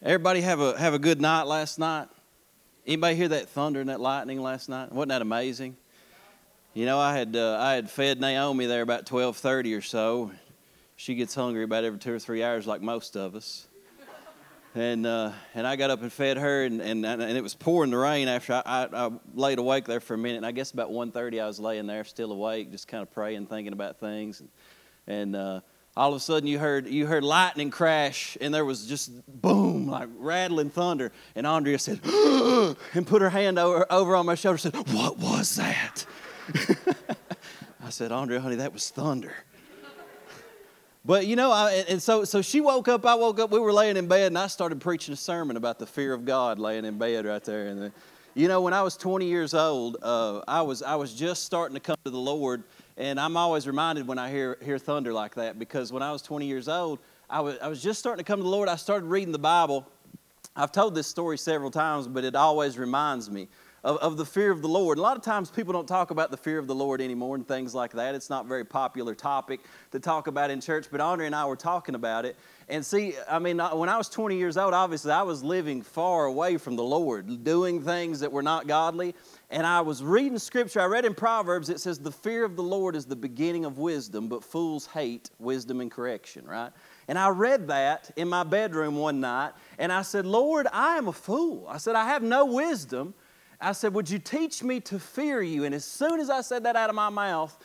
Everybody have a have a good night last night. Anybody hear that thunder and that lightning last night? Wasn't that amazing? You know, I had uh, I had fed Naomi there about twelve thirty or so. She gets hungry about every two or three hours, like most of us. And uh, and I got up and fed her, and, and, and it was pouring the rain. After I, I, I laid awake there for a minute, and I guess about 1.30 I was laying there, still awake, just kind of praying, thinking about things, and, and uh, all of a sudden you heard you heard lightning crash and there was just boom like rattling thunder. And andrea said and put her hand over, over on my shoulder and said what was that? I said andrea honey that was thunder. But you know I, and so so she woke up i woke up we were laying in bed and i started preaching a sermon about the fear of god laying in bed right there. And the, you know when i was 20 years old uh, i was i was just starting to come to the lord and I'm always reminded when I hear, hear thunder like that because when I was 20 years old, I was, I was just starting to come to the Lord. I started reading the Bible. I've told this story several times, but it always reminds me of, of the fear of the Lord. a lot of times people don't talk about the fear of the Lord anymore and things like that. It's not a very popular topic to talk about in church, but Andrea and I were talking about it. And see, I mean, when I was 20 years old, obviously I was living far away from the Lord, doing things that were not godly and I was reading scripture. I read in Proverbs, it says, The fear of the Lord is the beginning of wisdom, but fools hate wisdom and correction, right? And I read that in my bedroom one night, and I said, Lord, I am a fool. I said, I have no wisdom. I said, Would you teach me to fear you? And as soon as I said that out of my mouth,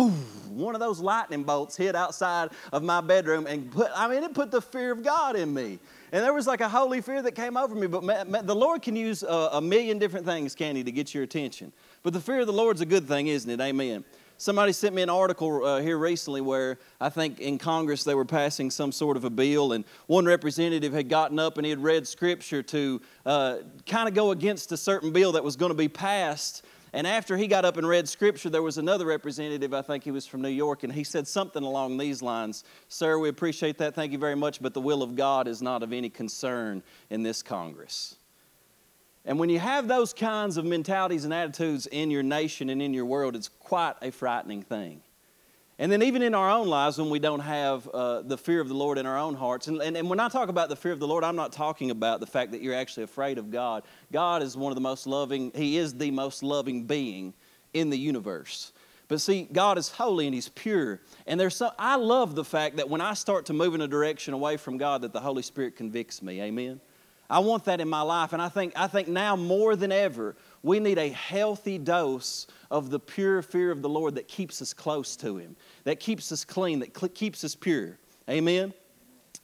boom, one of those lightning bolts hit outside of my bedroom and put, I mean, it put the fear of God in me. And there was like a holy fear that came over me. But the Lord can use a, a million different things, can He, to get your attention. But the fear of the Lord's a good thing, isn't it? Amen. Somebody sent me an article uh, here recently where I think in Congress they were passing some sort of a bill, and one representative had gotten up and he had read scripture to uh, kind of go against a certain bill that was going to be passed. And after he got up and read scripture, there was another representative, I think he was from New York, and he said something along these lines Sir, we appreciate that. Thank you very much, but the will of God is not of any concern in this Congress. And when you have those kinds of mentalities and attitudes in your nation and in your world, it's quite a frightening thing. And then, even in our own lives, when we don't have uh, the fear of the Lord in our own hearts, and, and, and when I talk about the fear of the Lord, I'm not talking about the fact that you're actually afraid of God. God is one of the most loving, He is the most loving being in the universe. But see, God is holy and He's pure. And there's some, I love the fact that when I start to move in a direction away from God, that the Holy Spirit convicts me. Amen. I want that in my life. And I think, I think now more than ever, we need a healthy dose of the pure fear of the Lord that keeps us close to Him, that keeps us clean, that cl- keeps us pure. Amen?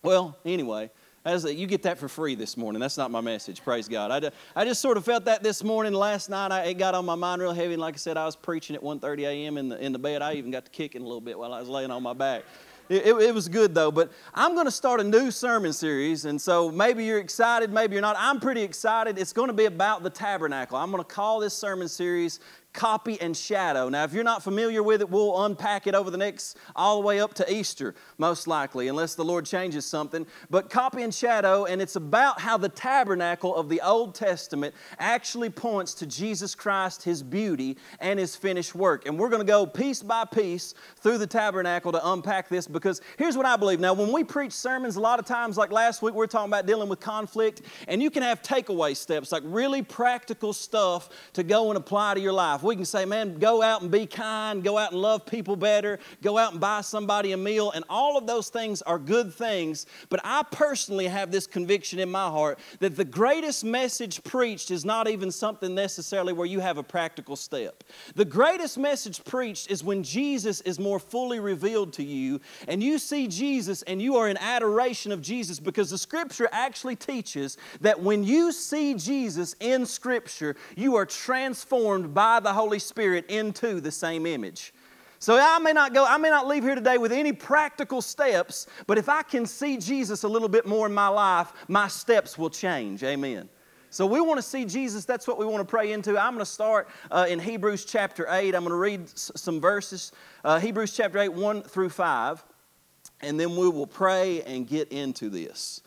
Well, anyway, as a, you get that for free this morning. That's not my message. Praise God. I, I just sort of felt that this morning. Last night, I, it got on my mind real heavy. And like I said, I was preaching at 1.30 a.m. In the, in the bed. I even got to kicking a little bit while I was laying on my back. It, it, was good though. But I'm going to start a new sermon series. And so maybe you're excited, maybe you're not. I'm pretty excited. It's going to be about the tabernacle. I'm going to call this sermon series copy and shadow. Now, if you're not familiar with it, we'll unpack it over the next, all the way up to Easter, most likely, unless the Lord changes something. But copy and shadow, and it's about how the tabernacle of the Old Testament actually points to Jesus Christ, His beauty, and His finished work. And we're going to go piece by piece through the tabernacle to unpack this because here's what I believe. Now, when we preach sermons, a lot of times, like last week, we we're talking about dealing with conflict, and you can have takeaway steps, like really practical stuff to go and apply to your life we can say, man, go out and be kind, go out and love people better, go out and buy somebody a meal, and all of those things are good things. But I personally have this conviction in my heart that the greatest message preached is not even something necessarily where you have a practical step. The greatest message preached is when Jesus is more fully revealed to you, and you see Jesus and you are in adoration of Jesus because the scripture actually teaches that when you see Jesus in scripture, you are transformed by the Holy Spirit into the same image. So I may not go, I may not leave here today with any practical steps, but if I can see Jesus a little bit more in my life, my steps will change. Amen. So we want to see Jesus. That's what we want to pray into. I'm going to start uh, in Hebrews chapter 8. I'm going to read s- some verses. Uh, Hebrews chapter 8, 1 through 5. And then we will pray and get into this.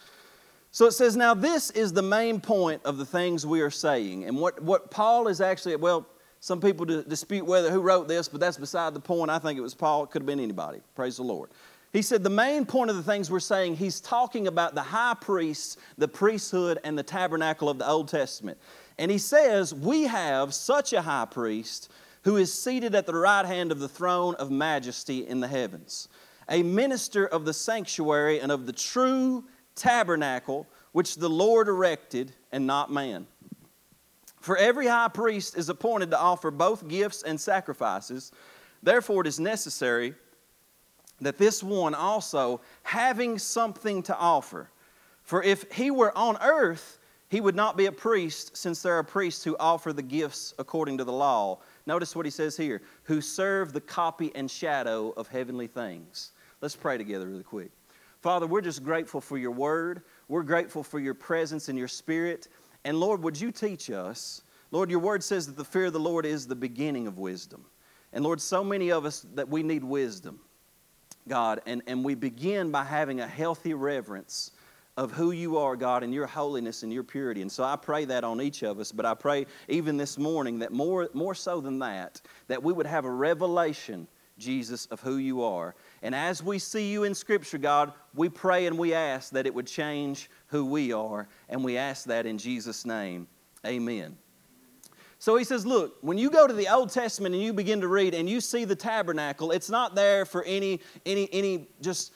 So it says, Now this is the main point of the things we are saying. And what, what Paul is actually, well, some people dispute whether who wrote this, but that's beside the point. I think it was Paul. It could have been anybody. Praise the Lord. He said the main point of the things we're saying, he's talking about the high priests, the priesthood, and the tabernacle of the Old Testament. And he says, We have such a high priest who is seated at the right hand of the throne of majesty in the heavens, a minister of the sanctuary and of the true tabernacle which the Lord erected and not man. For every high priest is appointed to offer both gifts and sacrifices. Therefore, it is necessary that this one also, having something to offer, for if he were on earth, he would not be a priest, since there are priests who offer the gifts according to the law. Notice what he says here who serve the copy and shadow of heavenly things. Let's pray together really quick. Father, we're just grateful for your word. We're grateful for your presence and your spirit. And Lord, would you teach us? Lord, your word says that the fear of the Lord is the beginning of wisdom. And Lord, so many of us that we need wisdom. God, and, and we begin by having a healthy reverence of who you are, God, and your holiness and your purity. And so I pray that on each of us, but I pray even this morning that more, more so than that, that we would have a revelation, Jesus, of who you are. And as we see you in Scripture, God, we pray and we ask that it would change who we are. And we ask that in Jesus' name. Amen. So he says, Look, when you go to the Old Testament and you begin to read and you see the tabernacle, it's not there for any, any, any just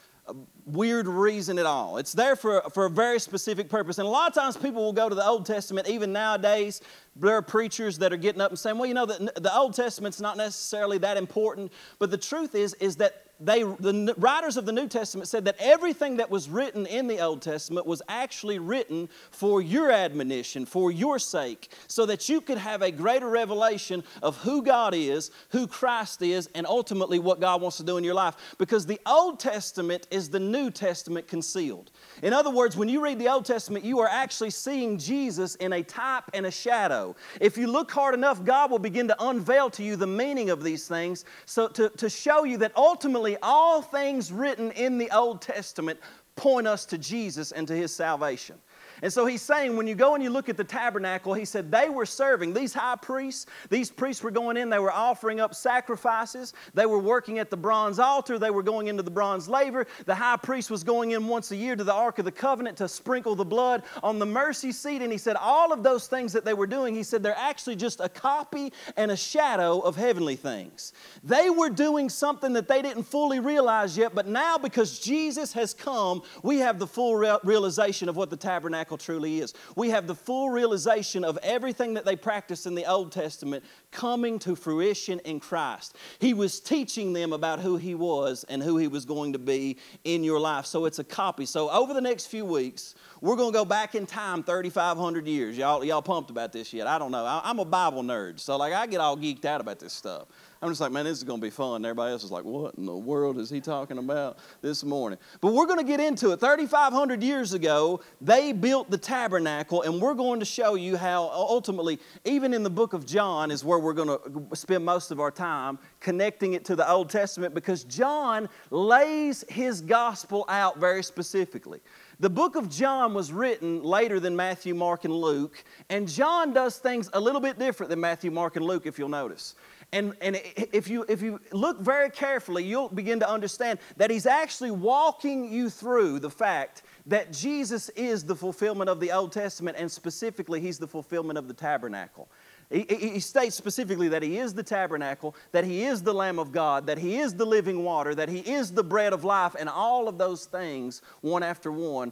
weird reason at all. It's there for, for a very specific purpose. And a lot of times people will go to the Old Testament, even nowadays, there are preachers that are getting up and saying, well, you know, the, the Old Testament's not necessarily that important. But the truth is, is that they, the writers of the New Testament said that everything that was written in the Old Testament was actually written for your admonition, for your sake, so that you could have a greater revelation of who God is, who Christ is, and ultimately what God wants to do in your life. Because the Old Testament is the New Testament concealed. In other words, when you read the Old Testament, you are actually seeing Jesus in a type and a shadow. If you look hard enough, God will begin to unveil to you the meaning of these things so to, to show you that ultimately all things written in the Old Testament point us to Jesus and to his salvation. And so he's saying, when you go and you look at the tabernacle, he said they were serving. These high priests, these priests were going in, they were offering up sacrifices. They were working at the bronze altar. They were going into the bronze laver. The high priest was going in once a year to the Ark of the Covenant to sprinkle the blood on the mercy seat. And he said, all of those things that they were doing, he said, they're actually just a copy and a shadow of heavenly things. They were doing something that they didn't fully realize yet, but now because Jesus has come, we have the full realization of what the tabernacle tabernacle truly is. We have the full realization of everything that they practiced in the Old Testament coming to fruition in Christ. He was teaching them about who He was and who He was going to be in your life. So it's a copy. So over the next few weeks, we're going to go back in time 3,500 years. Y'all, y'all pumped about this yet? I don't know. I, I'm a Bible nerd, so like I get all geeked out about this stuff. I'm just like, man, this is going to be fun. Everybody else is like, what in the world is he talking about this morning? But we're going to get into it. 3,500 years ago, they built the tabernacle, and we're going to show you how ultimately, even in the book of John, is where we're going to uh, spend most of our time connecting it to the Old Testament because John lays his gospel out very specifically. The book of John was written later than Matthew, Mark, and Luke, and John does things a little bit different than Matthew, Mark, and Luke, if you'll notice. And, and if, you, if you look very carefully, you'll begin to understand that he's actually walking you through the fact that Jesus is the fulfillment of the Old Testament, and specifically, he's the fulfillment of the tabernacle. He, he, states specifically that he is the tabernacle, that he is the Lamb of God, that he is the living water, that he is the bread of life, and all of those things, one after one,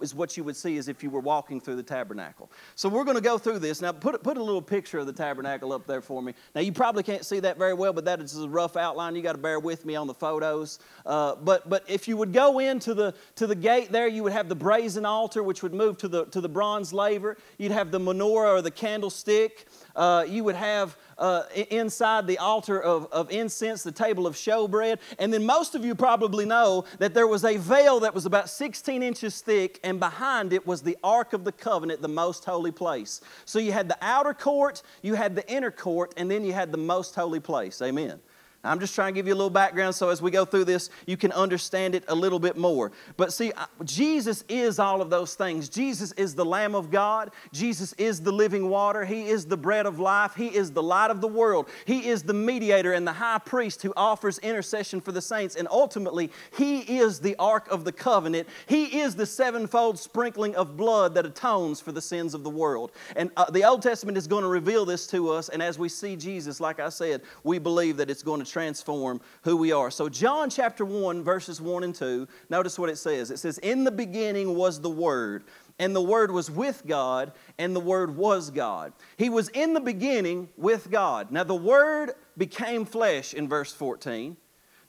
is what you would see as if you were walking through the tabernacle. So we're going to go through this. Now, put, put a little picture of the tabernacle up there for me. Now, you probably can't see that very well, but that is a rough outline. You got to bear with me on the photos. Uh, but, but if you would go into the, to the gate there, you would have the brazen altar, which would move to the, to the bronze laver. You'd have the menorah or the candlestick uh, you would have uh, inside the altar of, of incense, the table of showbread. And then most of you probably know that there was a veil that was about 16 inches thick, and behind it was the Ark of the Covenant, the most holy place. So you had the outer court, you had the inner court, and then you had the most holy place. Amen. I'm just trying to give you a little background so as we go through this, you can understand it a little bit more. But see, Jesus is all of those things. Jesus is the Lamb of God, Jesus is the living water, He is the bread of life, He is the light of the world, He is the mediator and the high priest who offers intercession for the saints, and ultimately, He is the Ark of the covenant. He is the sevenfold sprinkling of blood that atones for the sins of the world. And uh, the Old Testament is going to reveal this to us, and as we see Jesus, like I said, we believe that it's going to transform who we are. So, John chapter 1, verses 1 and 2, notice what it says. It says, In the beginning was the Word and the Word was with God, and the Word was God. He was in the beginning with God. Now, the Word became flesh in verse 14.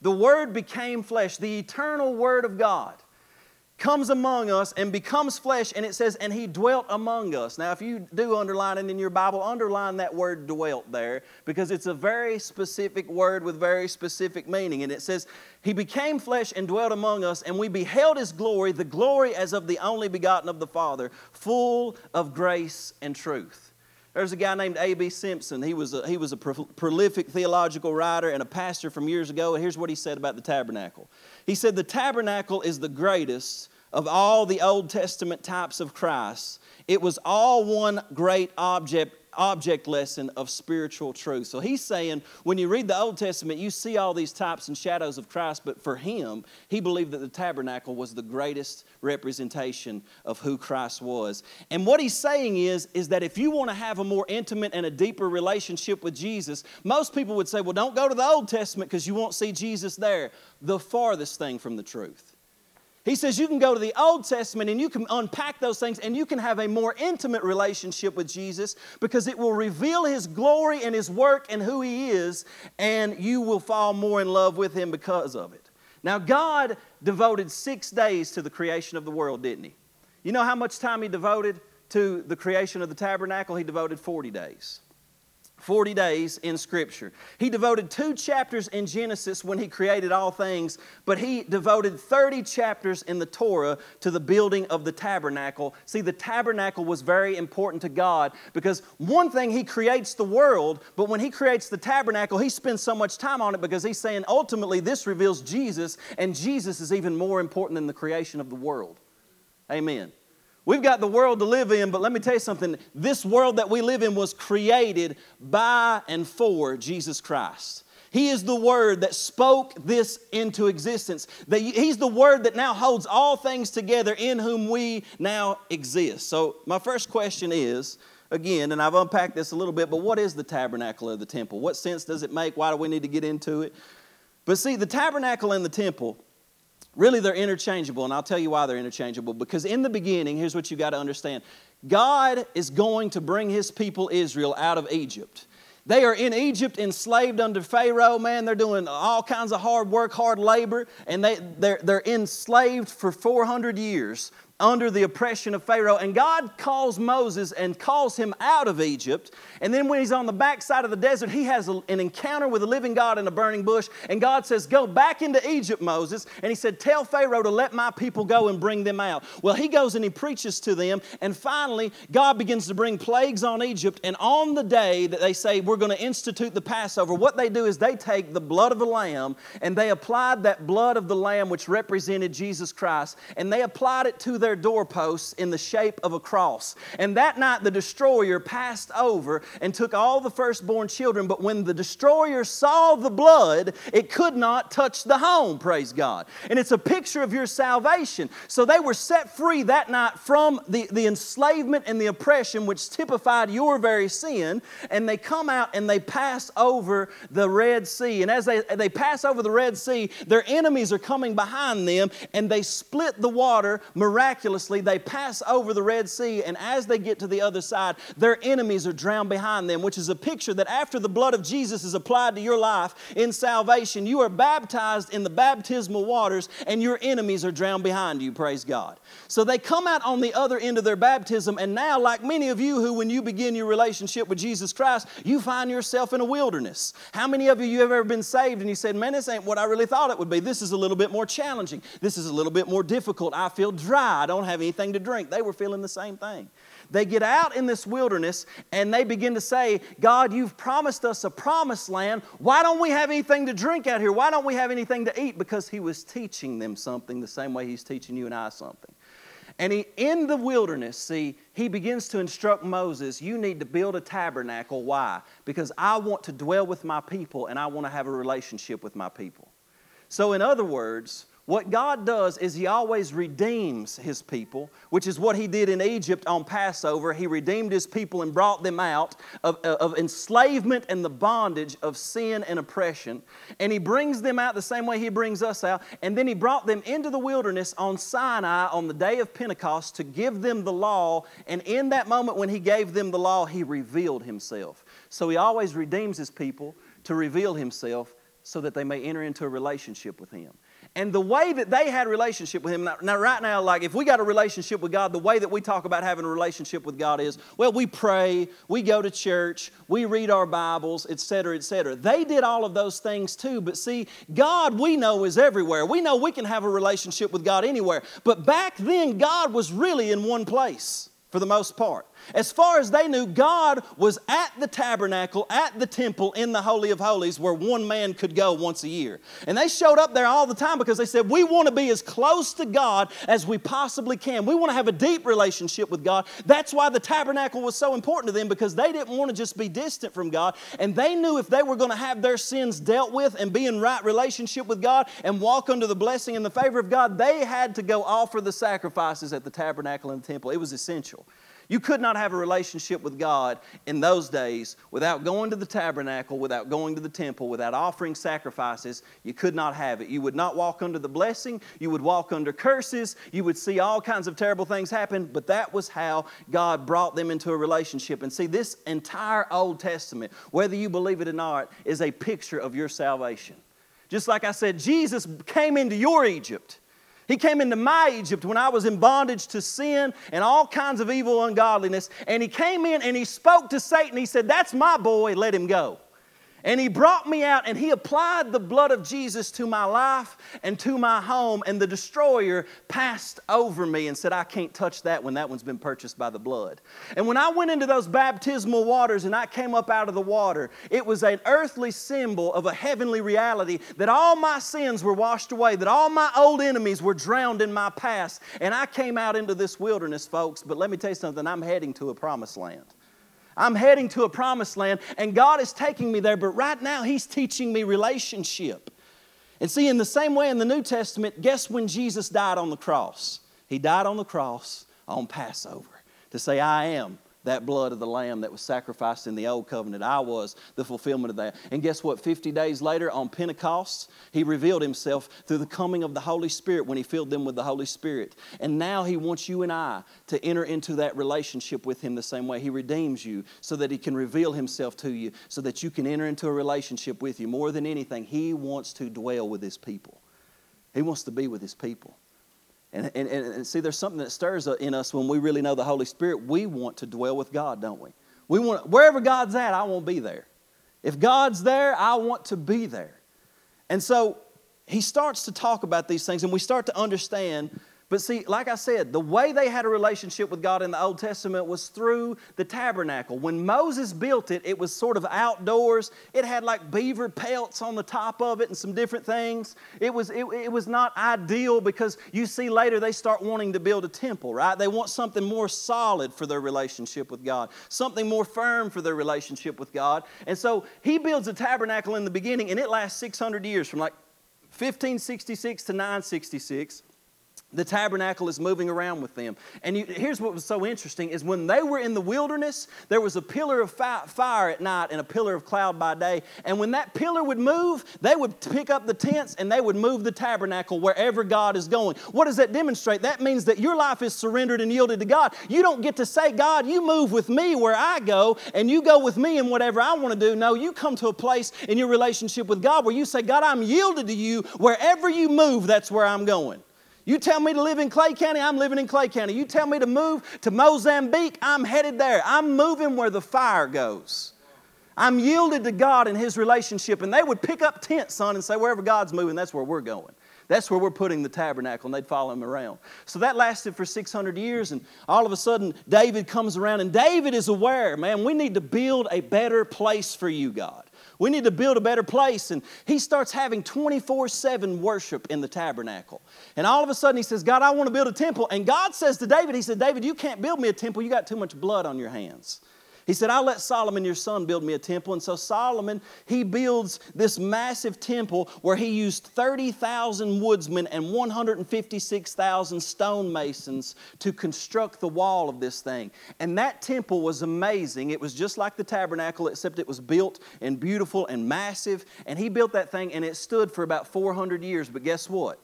The Word became flesh, the eternal Word of God comes among us and becomes flesh, and it says, and he dwelt among us. Now, if you do underline it in your Bible, underline that word dwelt there because it's a very specific word with very specific meaning. And it says, he became flesh and dwelt among us, and we beheld his glory, the glory as of the only begotten of the Father, full of grace and truth. There's a guy named A.B. Simpson. He was a, he was a pro- prolific theological writer and a pastor from years ago. And here's what he said about the tabernacle He said, The tabernacle is the greatest of all the Old Testament types of Christ. It was all one great object object lesson of spiritual truth. So he's saying when you read the Old Testament, you see all these types and shadows of Christ, but for him, he believed that the tabernacle was the greatest representation of who Christ was. And what he's saying is, is that if you want to have a more intimate and a deeper relationship with Jesus, most people would say, well, don't go to the Old Testament because you won't see Jesus there. The farthest thing from the truth. He says you can go to the Old Testament and you can unpack those things and you can have a more intimate relationship with Jesus because it will reveal His glory and His work and who He is, and you will fall more in love with Him because of it. Now, God devoted six days to the creation of the world, didn't He? You know how much time He devoted to the creation of the tabernacle? He devoted 40 days. 40 days in Scripture. He devoted two chapters in Genesis when he created all things, but he devoted 30 chapters in the Torah to the building of the tabernacle. See, the tabernacle was very important to God because one thing, he creates the world, but when he creates the tabernacle, he spends so much time on it because he's saying ultimately this reveals Jesus, and Jesus is even more important than the creation of the world. Amen. We've got the world to live in, but let me tell you something. This world that we live in was created by and for Jesus Christ. He is the Word that spoke this into existence. He's the Word that now holds all things together in whom we now exist. So, my first question is again, and I've unpacked this a little bit, but what is the tabernacle of the temple? What sense does it make? Why do we need to get into it? But see, the tabernacle and the temple Really, they're interchangeable, and I'll tell you why they're interchangeable. Because in the beginning, here's what you got to understand God is going to bring his people Israel out of Egypt. They are in Egypt enslaved under Pharaoh, man. They're doing all kinds of hard work, hard labor, and they, they're, they're enslaved for 400 years under the oppression of Pharaoh. And God calls Moses and calls him out of Egypt. And then when he's on the backside of the desert, he has an encounter with the living God in a burning bush. And God says, Go back into Egypt, Moses. And he said, Tell Pharaoh to let my people go and bring them out. Well, he goes and he preaches to them. And finally, God begins to bring plagues on Egypt. And on the day that they say, We're going to institute the Passover, what they do is they take the blood of a lamb and they applied that blood of the lamb, which represented Jesus Christ, and they applied it to their their doorposts in the shape of a cross. And that night, the destroyer passed over and took all the firstborn children. But when the destroyer saw the blood, it could not touch the home, praise God. And it's a picture of your salvation. So they were set free that night from the, the enslavement and the oppression, which typified your very sin. And they come out and they pass over the Red Sea. And as they, they pass over the Red Sea, their enemies are coming behind them and they split the water miraculously miraculously, they pass over the Red Sea, and as they get to the other side, their enemies are drowned behind them, which is a picture that after the blood of Jesus is applied to your life in salvation, you are baptized in the baptismal waters, and your enemies are drowned behind you. Praise God. So they come out on the other end of their baptism, and now, like many of you who, when you begin your relationship with Jesus Christ, you find yourself in a wilderness. How many of you, you have ever been saved and you said, Man, this ain't what I really thought it would be? This is a little bit more challenging. This is a little bit more difficult. I feel dry don't have anything to drink. They were feeling the same thing. They get out in this wilderness and they begin to say, God, you've promised us a promised land. Why don't we have anything to drink out here? Why don't we have anything to eat? Because he was teaching them something the same way he's teaching you and I something. And he, in the wilderness, see, he begins to instruct Moses, you need to build a tabernacle. Why? Because I want to dwell with my people and I want to have a relationship with my people. So, in other words, what God does is He always redeems His people, which is what He did in Egypt on Passover. He redeemed His people and brought them out of, uh, of enslavement and the bondage of sin and oppression. And He brings them out the same way He brings us out. And then He brought them into the wilderness on Sinai on the day of Pentecost to give them the law. And in that moment when He gave them the law, He revealed Himself. So He always redeems His people to reveal Himself so that they may enter into a relationship with Him. And the way that they had relationship with Him, now, right now, like if we got a relationship with God, the way that we talk about having a relationship with God is, well, we pray, we go to church, we read our Bibles, etc., etc. They did all of those things too, but see, God we know is everywhere. We know we can have a relationship with God anywhere. But back then, God was really in one place for the most part. As far as they knew, God was at the tabernacle, at the temple, in the Holy of Holies, where one man could go once a year. And they showed up there all the time because they said, We want to be as close to God as we possibly can. We want to have a deep relationship with God. That's why the tabernacle was so important to them because they didn't want to just be distant from God. And they knew if they were going to have their sins dealt with and be in right relationship with God and walk under the blessing and the favor of God, they had to go offer the sacrifices at the tabernacle and the temple. It was essential. You could not have a relationship with God in those days without going to the tabernacle, without going to the temple, without offering sacrifices. You could not have it. You would not walk under the blessing. You would walk under curses. You would see all kinds of terrible things happen, but that was how God brought them into a relationship. And see, this entire Old Testament, whether you believe it or not, is a picture of your salvation. Just like I said, Jesus came into your Egypt. He came into my Egypt when I was in bondage to sin and all kinds of evil ungodliness. And he came in and he spoke to Satan. He said, That's my boy, let him go. And he brought me out and he applied the blood of Jesus to my life and to my home. And the destroyer passed over me and said, I can't touch that when that one's been purchased by the blood. And when I went into those baptismal waters and I came up out of the water, it was an earthly symbol of a heavenly reality that all my sins were washed away, that all my old enemies were drowned in my past. And I came out into this wilderness, folks. But let me tell you something, I'm heading to a promised land. I'm heading to a promised land, and God is taking me there, but right now He's teaching me relationship. And see, in the same way in the New Testament, guess when Jesus died on the cross? He died on the cross on Passover to say, I am that blood of the lamb that was sacrificed in the old covenant. I was the fulfillment of that. And guess what? 50 days later on Pentecost, he revealed himself through the coming of the Holy Spirit when he filled them with the Holy Spirit. And now he wants you and I to enter into that relationship with him the same way. He redeems you so that he can reveal himself to you, so that you can enter into a relationship with you. More than anything, he wants to dwell with his people. He wants to be with his people. And, and, and see, there's something that stirs in us when we really know the Holy Spirit. We want to dwell with God, don't we? We want wherever God's at, I want to be there. If God's there, I want to be there. And so he starts to talk about these things, and we start to understand but see, like I said, the way they had a relationship with God in the Old Testament was through the tabernacle. When Moses built it, it was sort of outdoors. It had like beaver pelts on the top of it and some different things. It was, it, it was not ideal because you see later they start wanting to build a temple, right? They want something more solid for their relationship with God, something more firm for their relationship with God. And so he builds a tabernacle in the beginning and it lasts 600 years from like 1566 to 966 the tabernacle is moving around with them. And you, here's what was so interesting is when they were in the wilderness, there was a pillar of fi- fire at night and a pillar of cloud by day. And when that pillar would move, they would pick up the tents and they would move the tabernacle wherever God is going. What does that demonstrate? That means that your life is surrendered and yielded to God. You don't get to say, God, you move with me where I go and you go with me in whatever I want to do. No, you come to a place in your relationship with God where you say, God, I'm yielded to you. Wherever you move, that's where I'm going. You tell me to live in Clay County, I'm living in Clay County. You tell me to move to Mozambique, I'm headed there. I'm moving where the fire goes. I'm yielded to God in His relationship. And they would pick up tents, son, and say, wherever God's moving, that's where we're going. That's where we're putting the tabernacle, and they'd follow him around. So that lasted for 600 years, and all of a sudden, David comes around, and David is aware, man, we need to build a better place for you, God. We need to build a better place. And he starts having 24 7 worship in the tabernacle. And all of a sudden, he says, God, I want to build a temple. And God says to David, He said, David, you can't build me a temple. You got too much blood on your hands. He said, I'll let Solomon, your son, build me a temple. And so Solomon, he builds this massive temple where he used 30,000 woodsmen and 156,000 stonemasons to construct the wall of this thing. And that temple was amazing. It was just like the tabernacle, except it was built and beautiful and massive. And he built that thing and it stood for about 400 years. But guess what?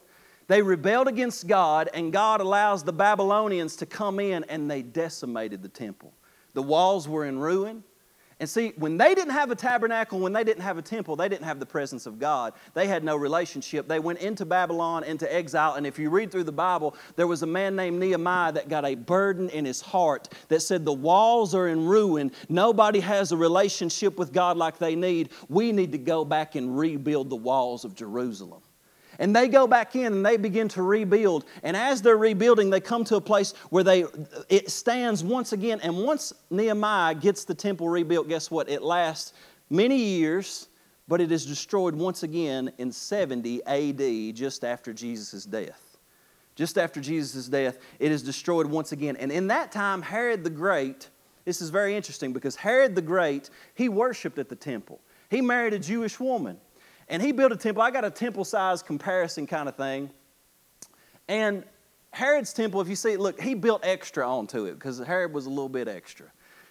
They rebelled against God, and God allows the Babylonians to come in and they decimated the temple. The walls were in ruin. And see, when they didn't have a tabernacle, when they didn't have a temple, they didn't have the presence of God. They had no relationship. They went into Babylon, into exile. And if you read through the Bible, there was a man named Nehemiah that got a burden in his heart that said, The walls are in ruin. Nobody has a relationship with God like they need. We need to go back and rebuild the walls of Jerusalem. And they go back in and they begin to rebuild. And as they're rebuilding, they come to a place where they it stands once again. And once Nehemiah gets the temple rebuilt, guess what? It lasts many years, but it is destroyed once again in 70 AD, just after Jesus' death. Just after Jesus' death, it is destroyed once again. And in that time, Herod the Great, this is very interesting because Herod the Great, he worshiped at the temple. He married a Jewish woman. And he built a temple. I got a temple size comparison kind of thing. And Herod's temple, if you see look, he built extra onto it because Herod was a little bit extra.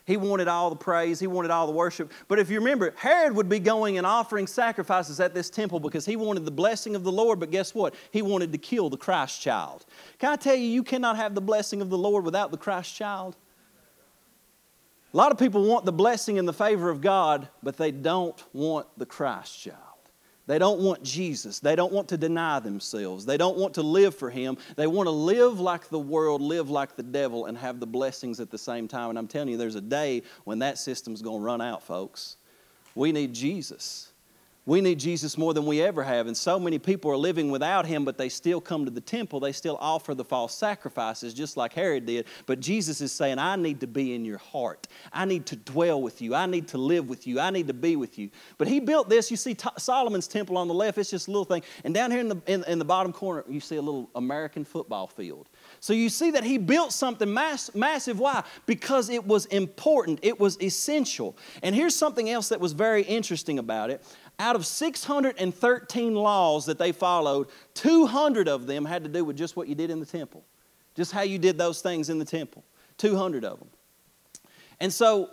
He wanted all the praise, he wanted all the worship. But if you remember, Herod would be going and offering sacrifices at this temple because he wanted the blessing of the Lord, but guess what? He wanted to kill the Christ child. Can I tell you, you cannot have the blessing of the Lord without the Christ child? A lot of people want the blessing and the favor of God, but they don't want the Christ child. They don't want Jesus. They don't want to deny themselves. They don't want to live for Him. They want to live like the world, live like the devil, and have the blessings at the same time. And I'm telling you, there's a day when that system's going to run out, folks. We need Jesus. We need Jesus more than we ever have. And so many people are living without him, but they still come to the temple. They still offer the false sacrifices, just like Herod did. But Jesus is saying, I need to be in your heart. I need to dwell with you. I need to live with you. I need to be with you. But he built this. You see Solomon's temple on the left, it's just a little thing. And down here in the, in, in the bottom corner, you see a little American football field. So you see that he built something mass, massive. Why? Because it was important, it was essential. And here's something else that was very interesting about it. Out of 613 laws that they followed, 200 of them had to do with just what you did in the temple, just how you did those things in the temple. 200 of them. And so,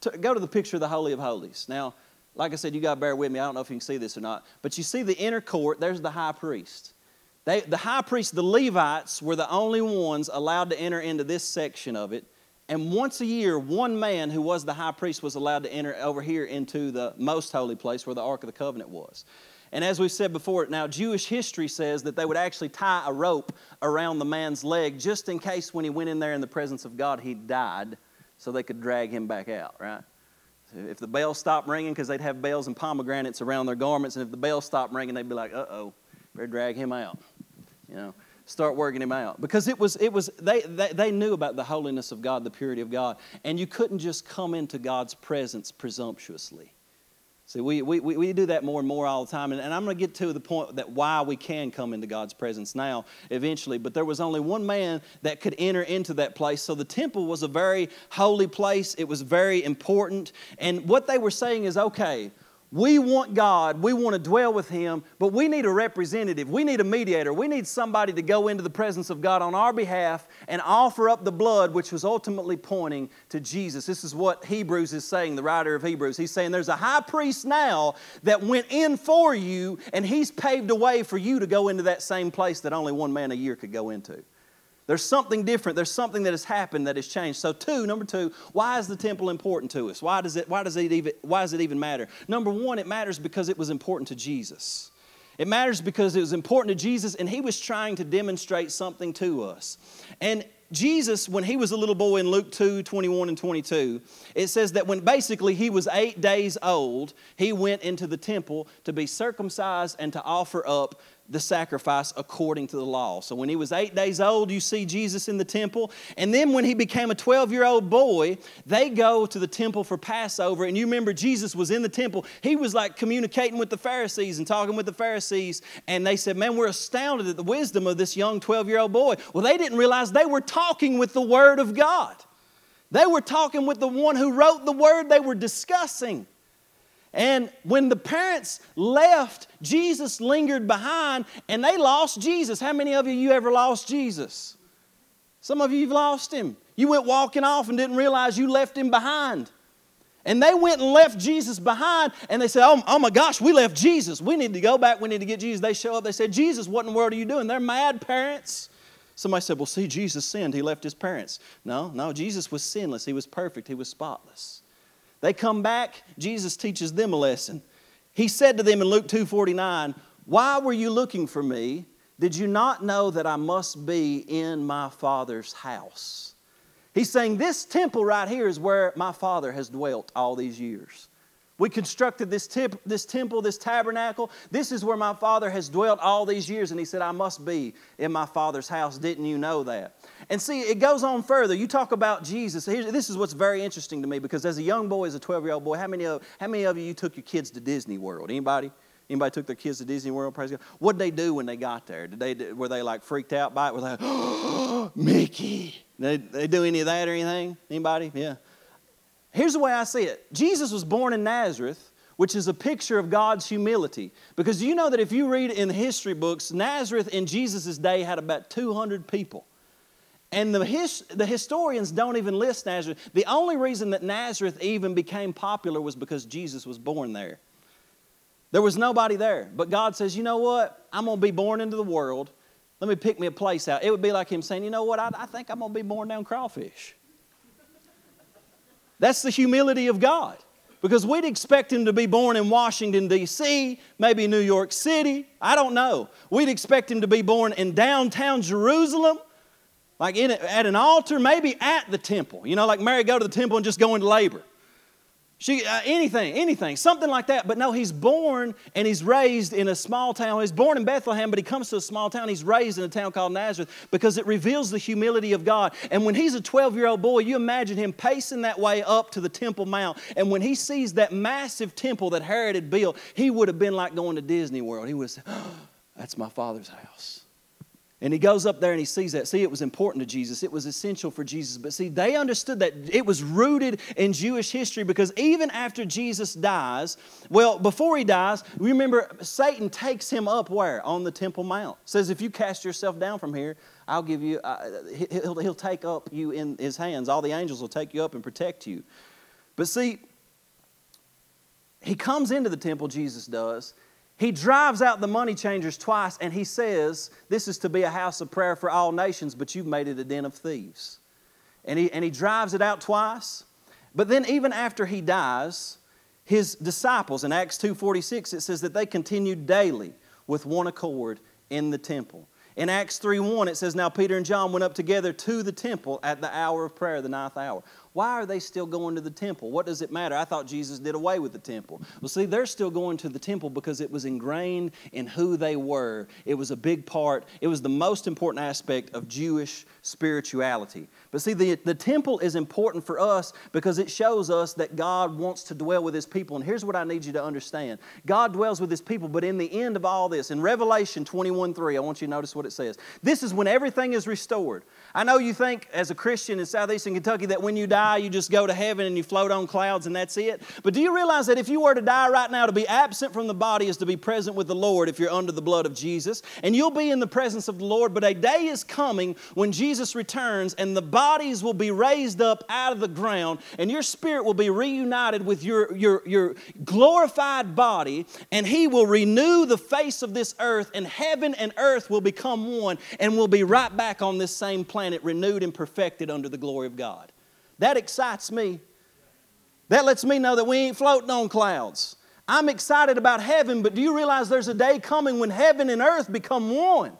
to go to the picture of the Holy of Holies. Now, like I said, you got to bear with me. I don't know if you can see this or not. But you see the inner court, there's the high priest. They, the high priest, the Levites, were the only ones allowed to enter into this section of it. And once a year, one man who was the high priest was allowed to enter over here into the most holy place where the Ark of the Covenant was. And as we've said before, now Jewish history says that they would actually tie a rope around the man's leg just in case when he went in there in the presence of God, he died, so they could drag him back out, right? If the bells stopped ringing, because they'd have bells and pomegranates around their garments, and if the bells stopped ringing, they'd be like, uh oh, better drag him out. You know start working him out. Because it was it was they, they, they knew about the holiness of god the purity of god and you couldn't just come into god's presence presumptuously. See we, we, we do that more and more all the time and, and i'm going to get to the point that why we can come into god's presence now eventually but there was only one man that could enter into that place. So the temple was a very holy place. It was very important. And what they were saying is okay we want God, we want to dwell with Him, but we need a representative. We need a mediator. We need somebody to go into the presence of God on our behalf and offer up the blood, which was ultimately pointing to Jesus. This is what Hebrews is saying, the writer of Hebrews. He's saying there's a high priest now that went in for you, and He's paved a way for you to go into that same place that only one man a year could go into. There's something different. There's something that has happened that has changed. So, two, number two, why is the temple important to us? Why does it, why does it, even, why does it even matter? Number one, it matters because it was important to Jesus. It matters because it was important to Jesus and he was trying to demonstrate something to us. And Jesus, when he was a little boy in Luke 2 21 and 22, it says that when basically he was eight days old, he went into the temple to be circumcised and to offer up the sacrifice according to the law. So when he was eight days old, you see Jesus in the temple. And then when he became a 12 year old boy, they go to the temple for Passover. And you remember Jesus was in the temple. He was like communicating with the Pharisees and talking with the Pharisees. And they said, Man, we're astounded at the wisdom of this young 12 year old boy. Well, they didn't realize they were talking with the Word of God. They were talking with the one who wrote the Word they were discussing. And when the parents left, Jesus lingered behind and they lost Jesus. How many of you, you ever lost Jesus? Some of you have lost him. You went walking off and didn't realize you left him behind. And they went and left Jesus behind and they said, oh, oh, my gosh, we left Jesus. We need to go back. We need to get Jesus. They show up. They said, Jesus, what in the world are you doing? They're mad parents. Somebody said, Well, see, Jesus sinned. He left his parents. No, no, Jesus was sinless. He was perfect. He was spotless. They come back, Jesus teaches them a lesson. He said to them in Luke 2:49, "Why were you looking for me? Did you not know that I must be in my Father's house?" He's saying this temple right here is where my Father has dwelt all these years. We constructed this, tip, this temple, this tabernacle. This is where my Father has dwelt all these years. And He said, I must be in my Father's house. Didn't you know that? And see, it goes on further. You talk about Jesus. Here's, this is what's very interesting to me because as a young boy, as a 12 year old boy, how many, of, how many of you, you took your kids to Disney World? Anybody? Anybody took their kids to Disney World? Praise God. What did they do when they got there? Did they were they like freaked out by it? Were they, oh, Mickey? Did they do any of that or anything? Anybody? Yeah. Here's the way I see it Jesus was born in Nazareth, which is a picture of God's humility. Because you know that if you read in the history books, Nazareth in Jesus' day had about 200 people. And the, his, the historians don't even list Nazareth. The only reason that Nazareth even became popular was because Jesus was born there. There was nobody there. But God says, you know what? I'm going to be born into the world. Let me pick me a place out. It would be like Him saying, you know what? I, I think I'm going to be born down crawfish. That's the humility of God. Because we'd expect him to be born in Washington, D.C., maybe New York City. I don't know. We'd expect him to be born in downtown Jerusalem, like in, at an altar, maybe at the temple. You know, like Mary go to the temple and just go into labor. She, uh, anything, anything, something like that. But no, he's born and he's raised in a small town. He's born in Bethlehem, but he comes to a small town. He's raised in a town called Nazareth because it reveals the humility of God. And when he's a 12 year old boy, you imagine him pacing that way up to the Temple Mount. And when he sees that massive temple that Herod had built, he would have been like going to Disney World. He would have said, oh, That's my father's house. And he goes up there and he sees that. See, it was important to Jesus. It was essential for Jesus. But see, they understood that it was rooted in Jewish history because even after Jesus dies, well, before he dies, remember Satan takes him up where? On the Temple Mount. Says, if you cast yourself down from here, I'll give you, uh, he'll, he'll take up you in his hands. All the angels will take you up and protect you. But see, he comes into the temple, Jesus does, he drives out the money changers twice and he says, This is to be a house of prayer for all nations, but you've made it a den of thieves. And he, and he drives it out twice. But then, even after he dies, his disciples in Acts 2:46 it says that they continued daily with one accord in the temple. In Acts 3:1 it says now Peter and John went up together to the temple at the hour of prayer, the ninth hour. Why are they still going to the temple? What does it matter? I thought Jesus did away with the temple. Well, see, they're still going to the temple because it was ingrained in who they were. It was a big part, it was the most important aspect of Jewish spirituality. But see, the, the temple is important for us because it shows us that God wants to dwell with His people. And here's what I need you to understand God dwells with His people, but in the end of all this, in Revelation 21 3, I want you to notice what it says. This is when everything is restored. I know you think, as a Christian in southeastern Kentucky, that when you die, you just go to heaven and you float on clouds and that's it. But do you realize that if you were to die right now, to be absent from the body is to be present with the Lord if you're under the blood of Jesus? And you'll be in the presence of the Lord, but a day is coming when Jesus returns and the bodies will be raised up out of the ground and your spirit will be reunited with your, your, your glorified body and He will renew the face of this earth and heaven and earth will become one and we'll be right back on this same planet planet renewed and perfected under the glory of God. That excites me. That lets me know that we ain't floating on clouds. I'm excited about heaven, but do you realize there's a day coming when heaven and earth become one?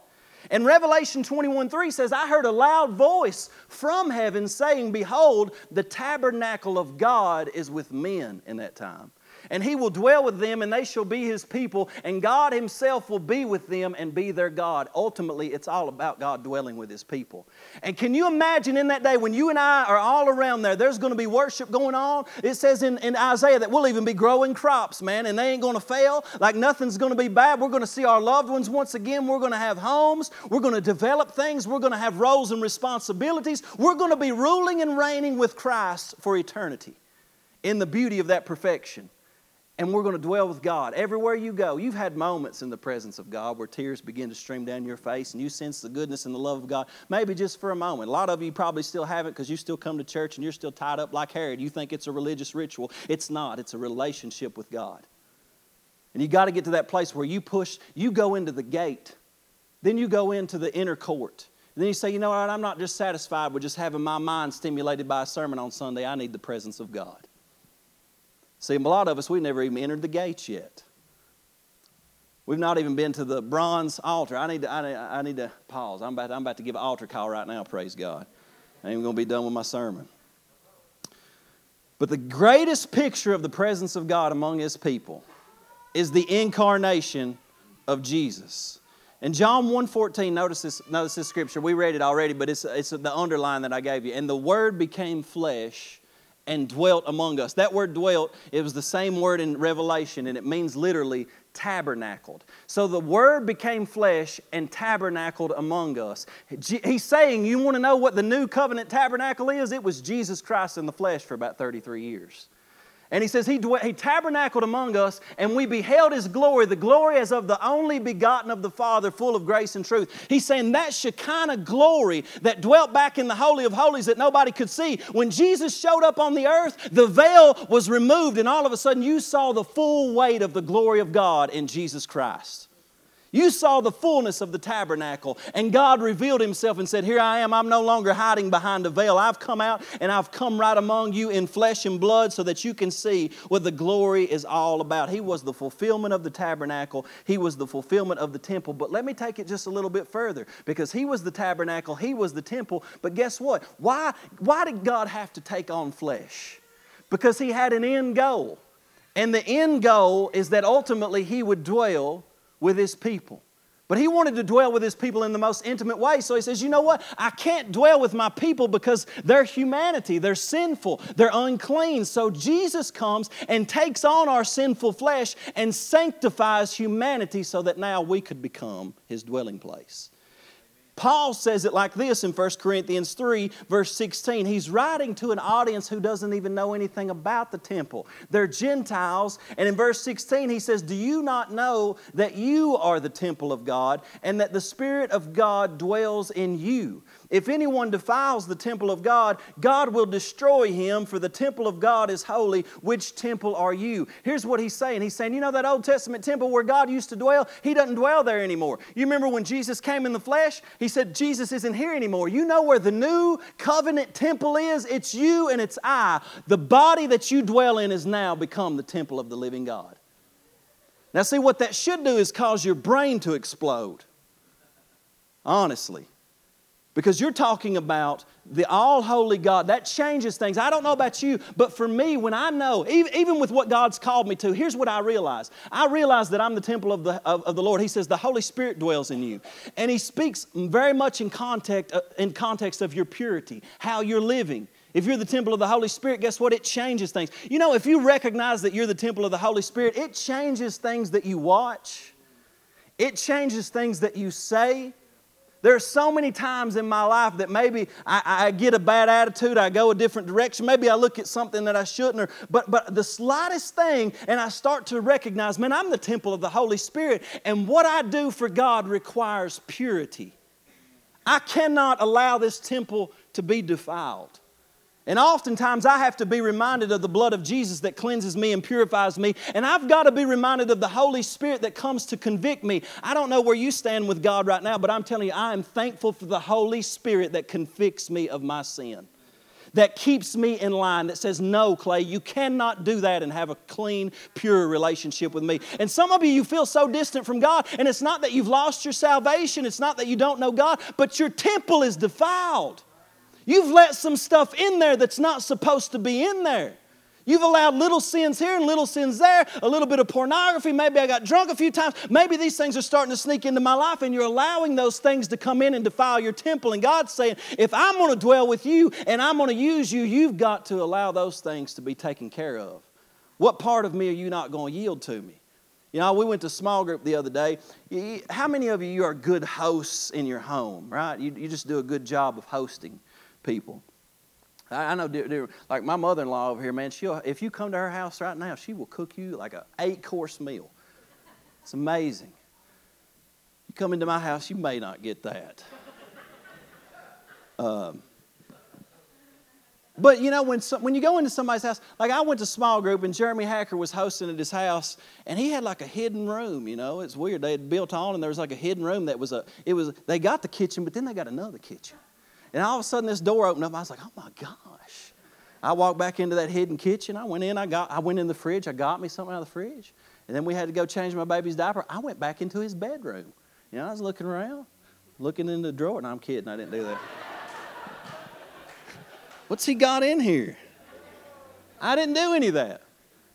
And Revelation 21 3 says, I heard a loud voice from heaven saying, Behold, the tabernacle of God is with men in that time. And he will dwell with them, and they shall be his people, and God himself will be with them and be their God. Ultimately, it's all about God dwelling with his people. And can you imagine in that day when you and I are all around there, there's going to be worship going on? It says in, in Isaiah that we'll even be growing crops, man, and they ain't going to fail. Like nothing's going to be bad. We're going to see our loved ones once again. We're going to have homes. We're going to develop things. We're going to have roles and responsibilities. We're going to be ruling and reigning with Christ for eternity in the beauty of that perfection. And we're going to dwell with God. Everywhere you go, you've had moments in the presence of God where tears begin to stream down your face and you sense the goodness and the love of God, maybe just for a moment. A lot of you probably still haven't because you still come to church and you're still tied up like Herod. You think it's a religious ritual. It's not, it's a relationship with God. And you got to get to that place where you push, you go into the gate, then you go into the inner court. And then you say, you know what, I'm not just satisfied with just having my mind stimulated by a sermon on Sunday. I need the presence of God. See, a lot of us, we never even entered the gates yet. We've not even been to the bronze altar. I need to, I need, I need to pause. I'm about, I'm about to give an altar call right now, praise God. I ain't even going to be done with my sermon. But the greatest picture of the presence of God among His people is the incarnation of Jesus. In John 1.14, notice this, notice this scripture. We read it already, but it's, it's the underline that I gave you. And the Word became flesh and dwelt among us. That word dwelt, it was the same word in Revelation, and it means literally tabernacled. So the Word became flesh and tabernacled among us. He's saying, You want to know what the new covenant tabernacle is? It was Jesus Christ in the flesh for about 33 years. And he says, he, he tabernacled among us, and we beheld His glory, the glory as of the only begotten of the Father, full of grace and truth. He's saying that Shekinah glory that dwelt back in the Holy of Holies that nobody could see. When Jesus showed up on the earth, the veil was removed, and all of a sudden you saw the full weight of the glory of God in Jesus Christ. You saw the fullness of the tabernacle, and God revealed Himself and said, Here I am. I'm no longer hiding behind a veil. I've come out and I've come right among you in flesh and blood so that you can see what the glory is all about. He was the fulfillment of the tabernacle, He was the fulfillment of the temple. But let me take it just a little bit further because He was the tabernacle, He was the temple. But guess what? Why, why did God have to take on flesh? Because He had an end goal. And the end goal is that ultimately He would dwell with his people. But he wanted to dwell with his people in the most intimate way. So he says, You know what? I can't dwell with my people because they're humanity. They're sinful. They're unclean. So Jesus comes and takes on our sinful flesh and sanctifies humanity so that now we could become his dwelling place. Paul says it like this in 1 Corinthians 3, verse 16. He's writing to an audience who doesn't even know anything about the temple. They're Gentiles. And in verse 16, he says, Do you not know that you are the temple of God and that the Spirit of God dwells in you? If anyone defiles the temple of God, God will destroy him, for the temple of God is holy. Which temple are you? Here's what he's saying He's saying, You know that Old Testament temple where God used to dwell? He doesn't dwell there anymore. You remember when Jesus came in the flesh? He said, Jesus isn't here anymore. You know where the new covenant temple is? It's you and it's I. The body that you dwell in is now become the temple of the living God. Now, see, what that should do is cause your brain to explode. Honestly. Because you're talking about the all holy God. That changes things. I don't know about you, but for me, when I know, even with what God's called me to, here's what I realize. I realize that I'm the temple of the, of, of the Lord. He says the Holy Spirit dwells in you. And He speaks very much in context, uh, in context of your purity, how you're living. If you're the temple of the Holy Spirit, guess what? It changes things. You know, if you recognize that you're the temple of the Holy Spirit, it changes things that you watch, it changes things that you say. There are so many times in my life that maybe I, I, get a bad attitude, I go a different direction, maybe I look at something that I shouldn't, or, but, but the slightest thing, and I start to recognize, man, I'm the temple of the Holy Spirit, and what I do for God requires purity. I cannot allow this temple to be defiled. And oftentimes I have to be reminded of the blood of Jesus that cleanses me and purifies me. And I've got to be reminded of the Holy Spirit that comes to convict me. I don't know where you stand with God right now, but I'm telling you, I am thankful for the Holy Spirit that convicts me of my sin, that keeps me in line, that says, No, Clay, you cannot do that and have a clean, pure relationship with me. And some of you, you feel so distant from God, and it's not that you've lost your salvation, it's not that you don't know God, but your temple is defiled. You've let some stuff in there that's not supposed to be in there. You've allowed little sins here and little sins there, a little bit of pornography. Maybe I got drunk a few times. Maybe these things are starting to sneak into my life, and you're allowing those things to come in and defile your temple. And God's saying, if I'm going to dwell with you and I'm going to use you, you've got to allow those things to be taken care of. What part of me are you not going to yield to me? You know, we went to small group the other day. How many of you are good hosts in your home, right? You, you just do a good job of hosting people. I know, like my mother-in-law over here, man. She'll if you come to her house right now, she will cook you like an eight-course meal. It's amazing. You come into my house, you may not get that. Um, but you know, when, some, when you go into somebody's house, like I went to small group and Jeremy Hacker was hosting at his house, and he had like a hidden room. You know, it's weird. They had built on, and there was like a hidden room that was a. It was they got the kitchen, but then they got another kitchen. And all of a sudden, this door opened up. I was like, oh my gosh. I walked back into that hidden kitchen. I went in, I, got, I went in the fridge, I got me something out of the fridge. And then we had to go change my baby's diaper. I went back into his bedroom. You know, I was looking around, looking in the drawer. And no, I'm kidding, I didn't do that. What's he got in here? I didn't do any of that.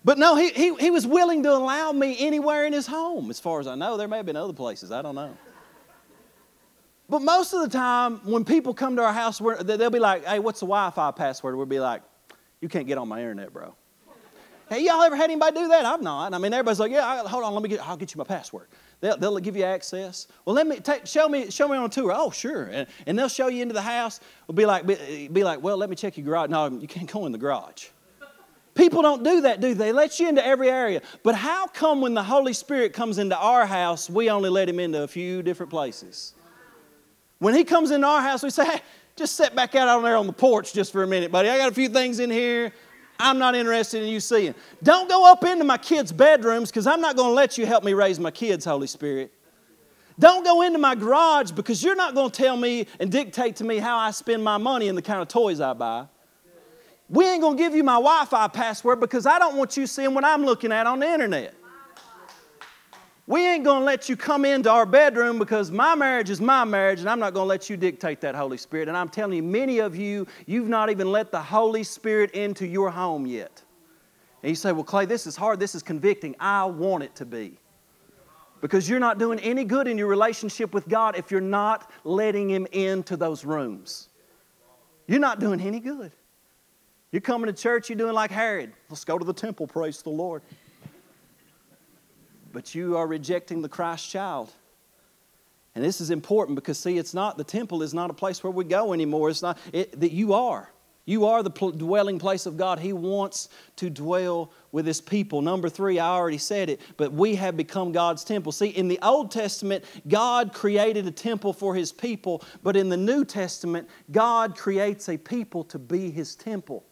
But no, he, he, he was willing to allow me anywhere in his home, as far as I know. There may have been other places, I don't know. But most of the time, when people come to our house, they'll be like, hey, what's the Wi Fi password? We'll be like, you can't get on my internet, bro. Hey, y'all ever had anybody do that? I've not. I mean, everybody's like, yeah, hold on, let me get, I'll get you my password. They'll, they'll give you access. Well, let me take, show me, show me on a tour. Oh, sure. And, and they'll show you into the house. We'll be like, be, be like, well, let me check your garage. No, you can't go in the garage. People don't do that, do they? They let you into every area. But how come when the Holy Spirit comes into our house, we only let him into a few different places? When he comes into our house, we say, hey, just sit back out on there on the porch just for a minute, buddy. I got a few things in here. I'm not interested in you seeing. Don't go up into my kids' bedrooms because I'm not going to let you help me raise my kids, Holy Spirit. Don't go into my garage because you're not going to tell me and dictate to me how I spend my money and the kind of toys I buy. We ain't going to give you my Wi Fi password because I don't want you seeing what I'm looking at on the internet. We ain't going to let you come into our bedroom because my marriage is my marriage, and I'm not going to let you dictate that Holy Spirit. And I'm telling you, many of you, you've not even let the Holy Spirit into your home yet. And you say, Well, Clay, this is hard, this is convicting. I want it to be. Because you're not doing any good in your relationship with God if you're not letting Him into those rooms. You're not doing any good. You're coming to church, you're doing like Herod. Let's go to the temple, praise the Lord but you are rejecting the Christ child. And this is important because, see, it's not, the temple is not a place where we go anymore. It's not, it, that you are. You are the dwelling place of God. He wants to dwell with His people. Number three, I already said it, but we have become God's temple. See, in the Old Testament, God created a temple for His people, but in the New Testament, God creates a people to be His temple.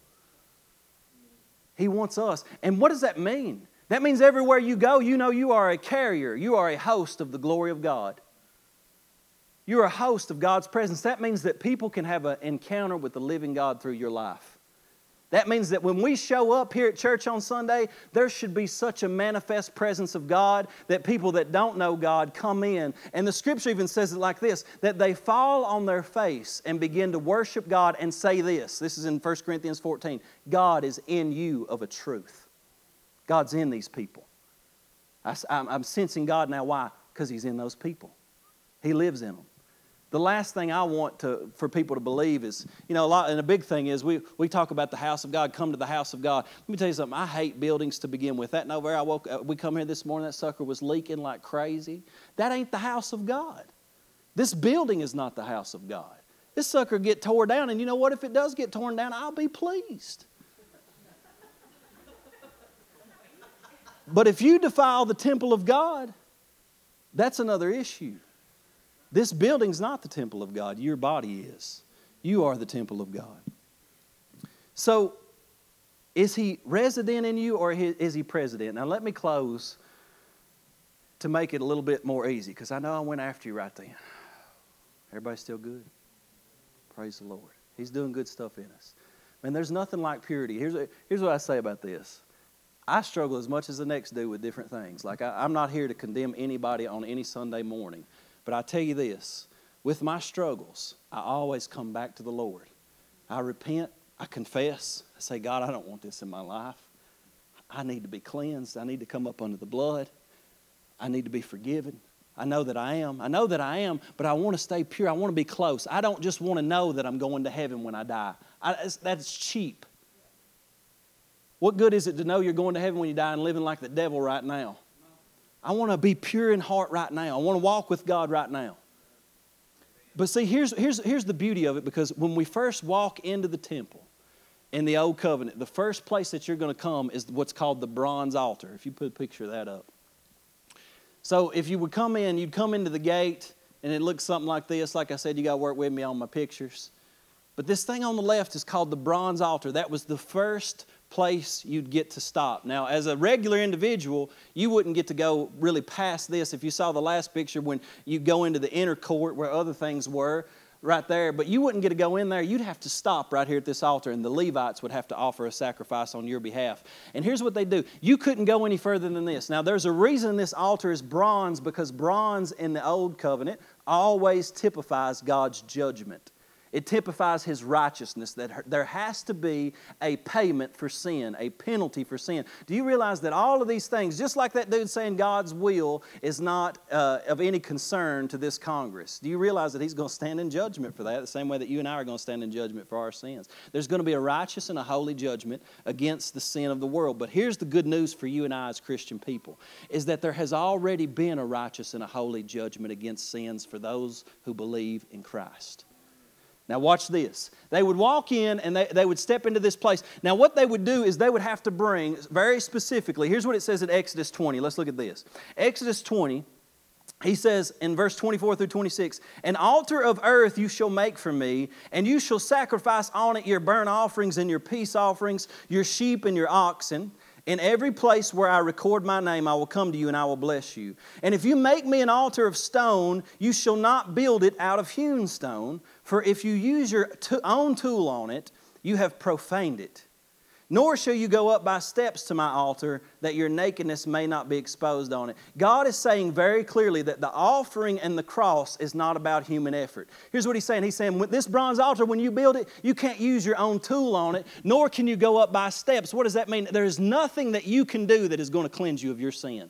He wants us. And what does that mean? That means everywhere you go, you know you are a carrier, you are a host of the glory of God. You're a host of God's presence. That means that people can have an encounter with the living God through your life. That means that when we show up here at church on Sunday, there should be such a manifest presence of God that people that don't know God come in. And the scripture even says it like this that they fall on their face and begin to worship God and say this. This is in 1 Corinthians 14 God is in you of a truth. God's in these people. I, am sensing God now. Why? Because He's in those people. He lives in them. The last thing I want to, for people to believe is, you know, a lot, and a big thing is we, we talk about the house of God, come to the house of God. Let me tell you something. I hate buildings to begin with. That nowhere I woke, uh, we come here this morning, that sucker was leaking like crazy. That ain't the house of God. This building is not the house of God. This sucker get tore down, and you know what? If it does get torn down, I'll be pleased. But if you defile the temple of God, that's another issue. This building's not the temple of God, your body is. You are the temple of God. So, is he resident in you or is he president? Now, let me close to make it a little bit more easy because I know I went after you right then. Everybody still good? Praise the Lord. He's doing good stuff in us. Man, there's nothing like purity. Here's, here's what I say about this I struggle as much as the next do with different things. Like, I, am not here to condemn anybody on any Sunday morning. But I tell you this with my struggles, I always come back to the Lord. I repent, I confess, I say, God, I don't want this in my life. I need to be cleansed. I need to come up under the blood. I need to be forgiven. I know that I am. I know that I am, but I want to stay pure. I want to be close. I don't just want to know that I'm going to heaven when I die. I, that's cheap. What good is it to know you're going to heaven when you die and living like the devil right now? I want to be pure in heart right now. I want to walk with God right now. But see, here's, here's, here's the beauty of it because when we first walk into the temple in the Old Covenant, the first place that you're going to come is what's called the bronze altar. If you put a picture of that up. So if you would come in, you'd come into the gate and it looks something like this. Like I said, you got to work with me on my pictures. But this thing on the left is called the bronze altar. That was the first place you'd get to stop. Now, as a regular individual, you wouldn't get to go really past this. If you saw the last picture when you go into the inner court where other things were, right there, but you wouldn't get to go in there. You'd have to stop right here at this altar, and the Levites would have to offer a sacrifice on your behalf. And here's what they do you couldn't go any further than this. Now, there's a reason this altar is bronze because bronze in the Old Covenant always typifies God's judgment. It typifies his righteousness, that there has to be a payment for sin, a penalty for sin. Do you realize that all of these things, just like that dude saying God's will is not uh, of any concern to this Congress, do you realize that he's going to stand in judgment for that, the same way that you and I are going to stand in judgment for our sins? There's going to be a righteous and a holy judgment against the sin of the world. But here's the good news for you and I as Christian people is that there has already been a righteous and a holy judgment against sins for those who believe in Christ. Now, watch this. They would walk in and they, they would step into this place. Now, what they would do is they would have to bring, very specifically, here's what it says in Exodus 20. Let's look at this. Exodus 20, he says in verse 24 through 26 An altar of earth you shall make for me, and you shall sacrifice on it your burnt offerings and your peace offerings, your sheep and your oxen. In every place where I record my name, I will come to you and I will bless you. And if you make me an altar of stone, you shall not build it out of hewn stone, for if you use your own tool on it, you have profaned it. Nor shall you go up by steps to my altar, that your nakedness may not be exposed on it. God is saying very clearly that the offering and the cross is not about human effort. Here's what He's saying He's saying, with this bronze altar, when you build it, you can't use your own tool on it, nor can you go up by steps. What does that mean? There is nothing that you can do that is going to cleanse you of your sin.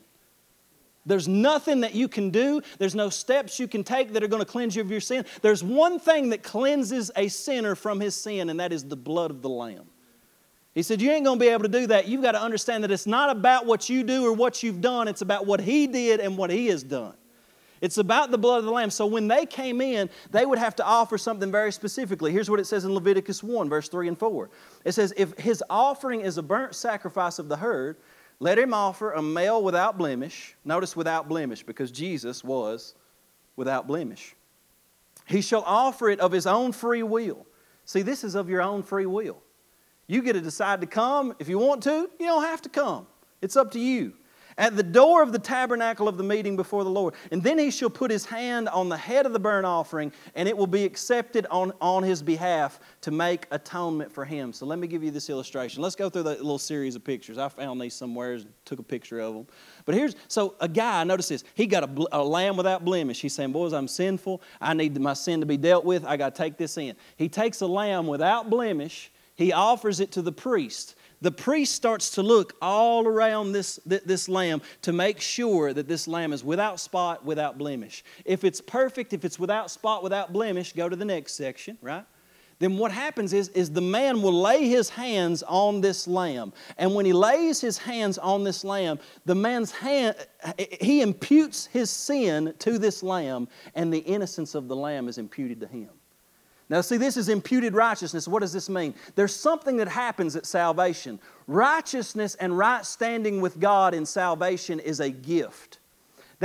There's nothing that you can do. There's no steps you can take that are going to cleanse you of your sin. There's one thing that cleanses a sinner from his sin, and that is the blood of the Lamb. He said, You ain't going to be able to do that. You've got to understand that it's not about what you do or what you've done, it's about what He did and what He has done. It's about the blood of the Lamb. So when they came in, they would have to offer something very specifically. Here's what it says in Leviticus 1, verse 3 and 4. It says, If his offering is a burnt sacrifice of the herd, let him offer a male without blemish. Notice without blemish, because Jesus was without blemish. He shall offer it of his own free will. See, this is of your own free will. You get to decide to come. If you want to, you don't have to come. It's up to you. At the door of the tabernacle of the meeting before the Lord. And then he shall put his hand on the head of the burnt offering, and it will be accepted on, on his behalf to make atonement for him. So let me give you this illustration. Let's go through the little series of pictures. I found these somewhere and took a picture of them. But here's so a guy, notice this, he got a, a lamb without blemish. He's saying, Boys, I'm sinful. I need my sin to be dealt with. I got to take this in. He takes a lamb without blemish he offers it to the priest. The priest starts to look all around this, this lamb to make sure that this lamb is without spot, without blemish. If it's perfect, if it's without spot, without blemish, go to the next section, right? Then what happens is, is the man will lay his hands on this lamb. And when he lays his hands on this lamb, the man's hand, he imputes his sin to this lamb, and the innocence of the lamb is imputed to him. Now, see, this is imputed righteousness. What does this mean? There's something that happens at salvation. Righteousness and right standing with God in salvation is a gift.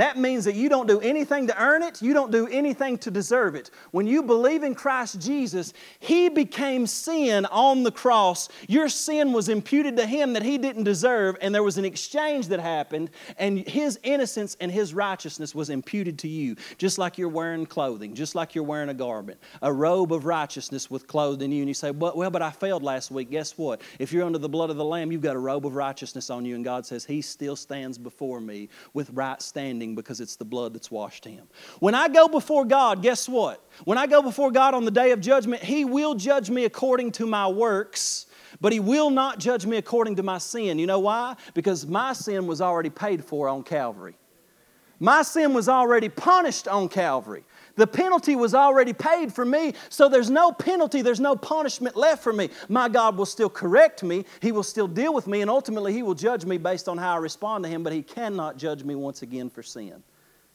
That means that you don't do anything to earn it, you don't do anything to deserve it. When you believe in Christ Jesus, He became sin on the cross. Your sin was imputed to Him that He didn't deserve, and there was an exchange that happened, and His innocence and His righteousness was imputed to you, just like you're wearing clothing, just like you're wearing a garment. A robe of righteousness with clothed in you, and you say, Well, but I failed last week. Guess what? If you're under the blood of the Lamb, you've got a robe of righteousness on you, and God says, He still stands before me with right standing because it's the blood that's washed him. When I go before God, guess what? When I go before God on the day of judgment, He will judge me according to my works But He will not judge me according to my sin. You know why? Because my sin was already paid for on Calvary. My sin was already punished on Calvary. The penalty was already paid for me, so there's no penalty, there's no punishment left for me. My God will still correct me, He will still deal with me, and ultimately He will judge me based on how I respond to Him, but He cannot judge me once again for sin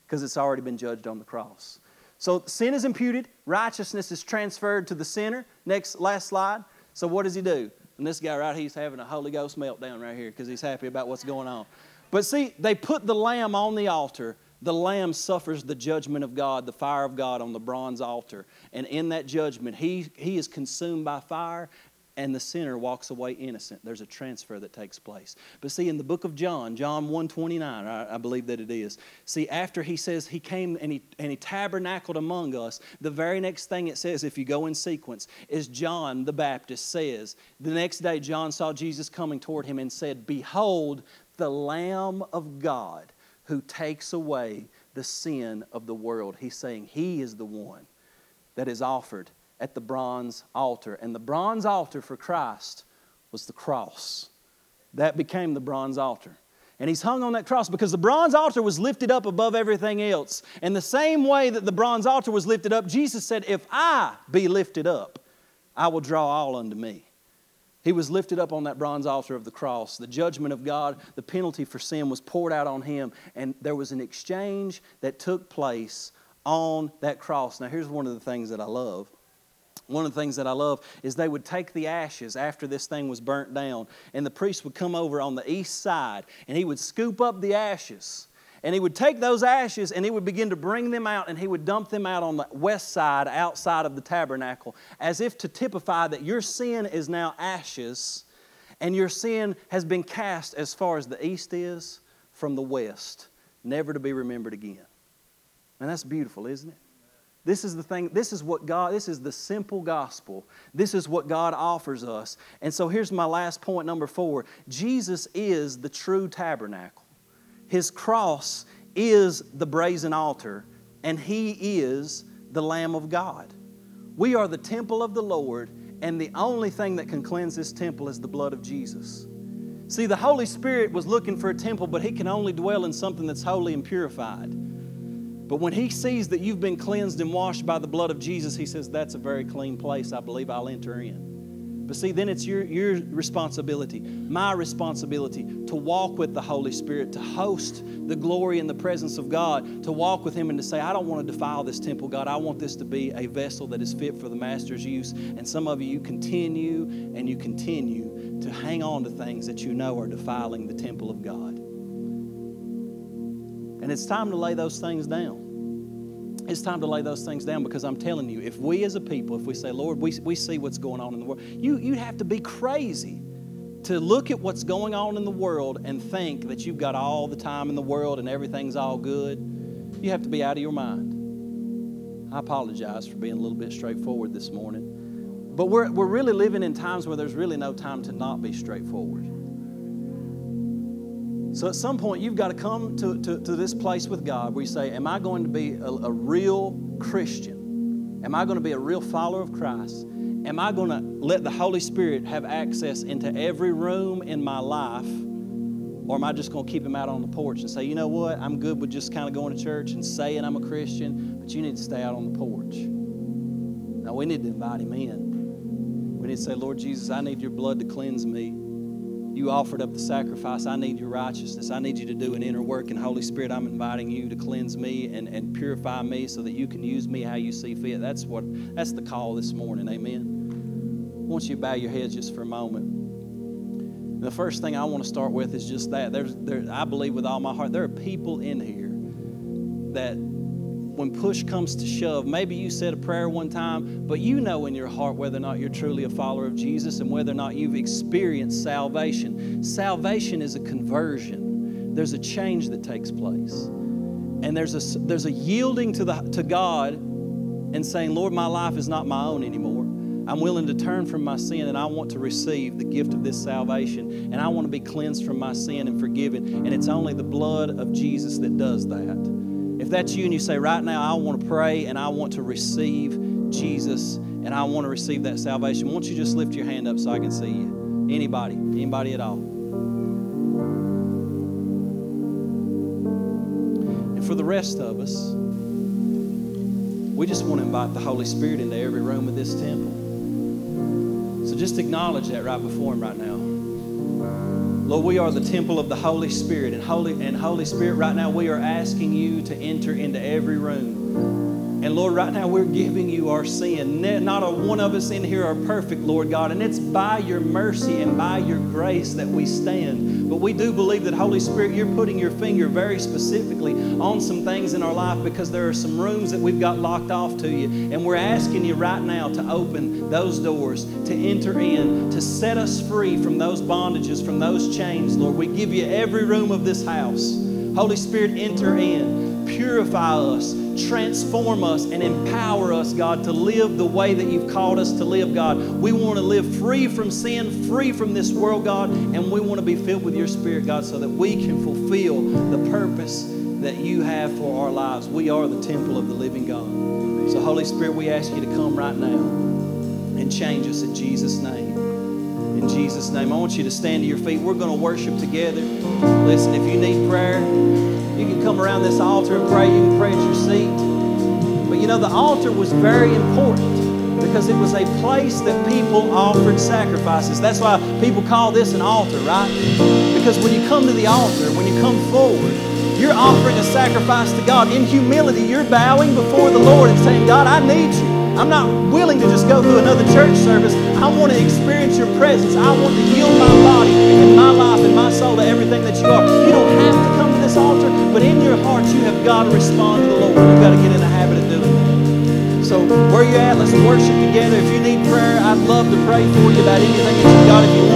because it's already been judged on the cross. So sin is imputed, righteousness is transferred to the sinner. Next, last slide. So what does He do? And this guy right here, he's having a Holy Ghost meltdown right here because he's happy about what's going on. But see, they put the lamb on the altar the lamb suffers the judgment of God, the fire of God on the bronze altar. And in that judgment, he, he is consumed by fire and the sinner walks away innocent. There's a transfer that takes place. But see, in the book of John, John 129, I, I believe that it is. See, after he says he came and he, and he tabernacled among us, the very next thing it says, if you go in sequence, is John the Baptist says, the next day John saw Jesus coming toward him and said, Behold, the Lamb of God who takes away the sin of the world. He's saying He is the one that is offered at the bronze altar. And the bronze altar for Christ was the cross. That became the bronze altar. And he's hung on that cross because the bronze altar was lifted up above everything else. And the same way that the bronze altar was lifted up, Jesus said, If I be lifted up, I will draw all unto me. He was lifted up on that bronze altar of the cross. The judgment of God, the penalty for sin was poured out on him, and there was an exchange that took place on that cross. Now, here's one of the things that I love. One of the things that I love is they would take the ashes after this thing was burnt down, and the priest would come over on the east side, and he would scoop up the ashes and he would take those ashes and he would begin to bring them out and he would dump them out on the west side outside of the tabernacle as if to typify that your sin is now ashes and your sin has been cast as far as the east is from the west, never to be remembered again. And that's beautiful, isn't it? This is the thing, this is what God, this is the simple gospel. This is what God offers us. And so here's my last point, number four Jesus is the true tabernacle. His cross is the brazen altar, and He is the Lamb of God. We are the temple of the Lord, and the only thing that can cleanse this temple is the blood of Jesus. See, the Holy Spirit was looking for a temple, but He can only dwell in something that's holy and purified. But when He sees that you've been cleansed and washed by the blood of Jesus, He says, That's a very clean place. I believe I'll enter in. But see, then it's your, your responsibility, my responsibility, to walk with the Holy Spirit, to host the glory and the presence of God, to walk with Him and to say, I don't want to defile this temple, God. I want this to be a vessel that is fit for the Master's use. And some of you, you continue and you continue to hang on to things that you know are defiling the temple of God. And it's time to lay those things down it's time to lay those things down because I'm telling you, if we as a people, if we say, Lord, we, we see what's going on in the world, you, you'd have to be crazy to look at what's going on in the world and think that you've got all the time in the world and everything's all good. You have to be out of your mind. I apologize for being a little bit straightforward this morning. But we're, we're really living in times where there's really no time to not be straightforward. So at some point, you've got to come to, to, to this place with God where you say, Am I going to be a, a real Christian? Am I going to be a real follower of Christ? Am I going to let the Holy Spirit have access into every room in my life? Or am I just going to keep him out on the porch and say, you know what, I'm good with just kind of going to church and saying I'm a Christian, but you need to stay out on the porch? Now, we need to invite him in. We need to say, Lord Jesus, I need your blood to cleanse me. You offered up the sacrifice. I need your righteousness. I need you to do an inner work. And Holy Spirit, I'm inviting you to cleanse me and, and purify me so that you can use me how you see fit. That's what that's the call this morning. Amen. I want you to bow your heads just for a moment. The first thing I want to start with is just that. There's, there, I believe with all my heart, there are people in here that when push comes to shove, maybe you said a prayer one time, but you know in your heart whether or not you're truly a follower of Jesus and whether or not you've experienced salvation. Salvation is a conversion. There's a change that takes place. And there's a, there's a yielding to, the, to God and saying, Lord, my life is not my own anymore. I'm willing to turn from my sin and I want to receive the gift of this salvation. And I want to be cleansed from my sin and forgiven. And it's only the blood of Jesus that does that. If that's you and you say, right now, I want to pray and I want to receive Jesus and I want to receive that salvation, won't you just lift your hand up so I can see you? Anybody? Anybody at all? And for the rest of us, we just want to invite the Holy Spirit into every room of this temple. So just acknowledge that right before Him right now. Lord, we are the temple of the Holy Spirit. And Holy, and Holy Spirit, right now, we are asking you to enter into every room. And Lord, right now we're giving you our sin. Not a one of us in here are perfect, Lord God. And it's by your mercy and by your grace that we stand. But we do believe that, Holy Spirit, you're putting your finger very specifically on some things in our life because there are some rooms that we've got locked off to you. And we're asking you right now to open those doors, to enter in, to set us free from those bondages, from those chains, Lord. We give you every room of this house. Holy Spirit, enter in, purify us transform us and empower us, God, to live the way that you've called us to live, God. We want to live free from sin, free from this world, God, and we want to be filled with your Spirit, God, so that we can fulfill the purpose that you have for our lives. We are the temple of the living God. So, Holy Spirit, we ask you to come right now and change us in Jesus' name. In Jesus' name. I want you to stand to your feet. We're going to worship together. Listen, if you need prayer, you can come around this altar and pray. You can pray at your seat. But you know, the altar was very important because it was a place that people offered sacrifices. That's why people call this an altar, right? Because when you come to the altar, when you come forward, you're offering a sacrifice to God. In humility, you're bowing before the Lord and saying, God, I need you. I'm not willing to just go through another church service. I want to experience your presence. I want to yield my body and my life and my soul to everything that you are. You don't have to come to this altar, but in your heart, you have got to respond to the Lord. You've got to get in the habit of doing that. So where you're at, let's worship together. If you need prayer, I'd love to pray for you about anything that you've got. If you want